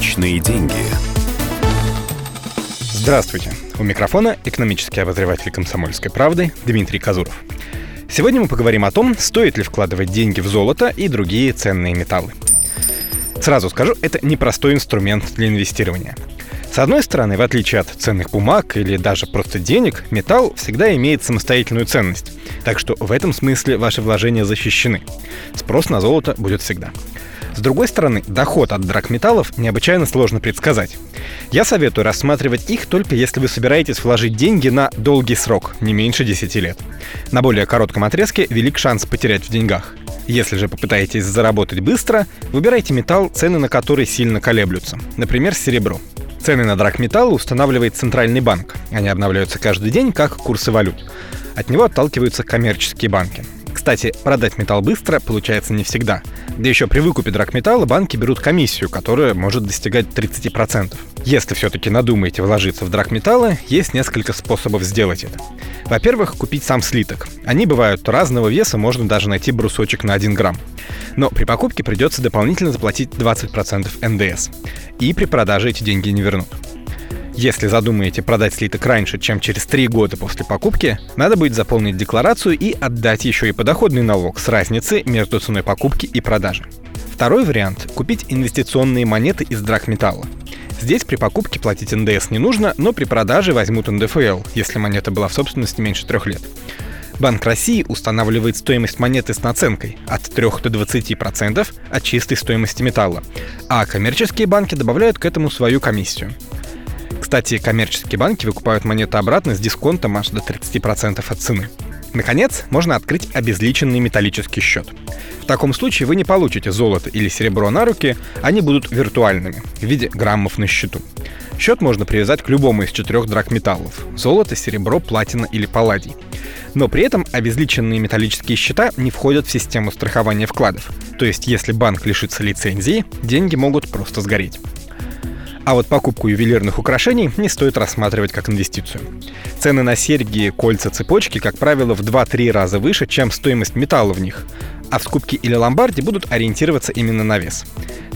Личные деньги. Здравствуйте. У микрофона экономический обозреватель «Комсомольской правды» Дмитрий Казуров. Сегодня мы поговорим о том, стоит ли вкладывать деньги в золото и другие ценные металлы. Сразу скажу, это непростой инструмент для инвестирования. С одной стороны, в отличие от ценных бумаг или даже просто денег, металл всегда имеет самостоятельную ценность. Так что в этом смысле ваши вложения защищены. Спрос на золото будет всегда. С другой стороны, доход от драгметаллов необычайно сложно предсказать. Я советую рассматривать их только если вы собираетесь вложить деньги на долгий срок, не меньше 10 лет. На более коротком отрезке велик шанс потерять в деньгах. Если же попытаетесь заработать быстро, выбирайте металл, цены на который сильно колеблются. Например, серебро. Цены на драгметалл устанавливает Центральный банк. Они обновляются каждый день, как курсы валют. От него отталкиваются коммерческие банки. Кстати, продать металл быстро получается не всегда. Да еще при выкупе драгметалла банки берут комиссию, которая может достигать 30%. Если все-таки надумаете вложиться в драгметаллы, есть несколько способов сделать это. Во-первых, купить сам слиток. Они бывают разного веса, можно даже найти брусочек на 1 грамм. Но при покупке придется дополнительно заплатить 20% НДС. И при продаже эти деньги не вернут. Если задумаете продать слиток раньше, чем через 3 года после покупки, надо будет заполнить декларацию и отдать еще и подоходный налог с разницы между ценой покупки и продажи. Второй вариант – купить инвестиционные монеты из драгметалла. Здесь при покупке платить НДС не нужно, но при продаже возьмут НДФЛ, если монета была в собственности меньше трех лет. Банк России устанавливает стоимость монеты с наценкой от 3 до 20% от чистой стоимости металла, а коммерческие банки добавляют к этому свою комиссию. Кстати, коммерческие банки выкупают монеты обратно с дисконтом аж до 30% от цены. Наконец, можно открыть обезличенный металлический счет. В таком случае вы не получите золото или серебро на руки, они будут виртуальными, в виде граммов на счету. Счет можно привязать к любому из четырех драгметаллов – золото, серебро, платина или палладий. Но при этом обезличенные металлические счета не входят в систему страхования вкладов. То есть, если банк лишится лицензии, деньги могут просто сгореть. А вот покупку ювелирных украшений не стоит рассматривать как инвестицию. Цены на серьги, кольца, цепочки, как правило, в 2-3 раза выше, чем стоимость металла в них. А в скупке или ломбарде будут ориентироваться именно на вес.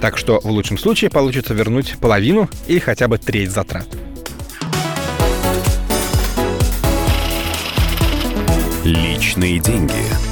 Так что в лучшем случае получится вернуть половину или хотя бы треть затрат. Личные деньги.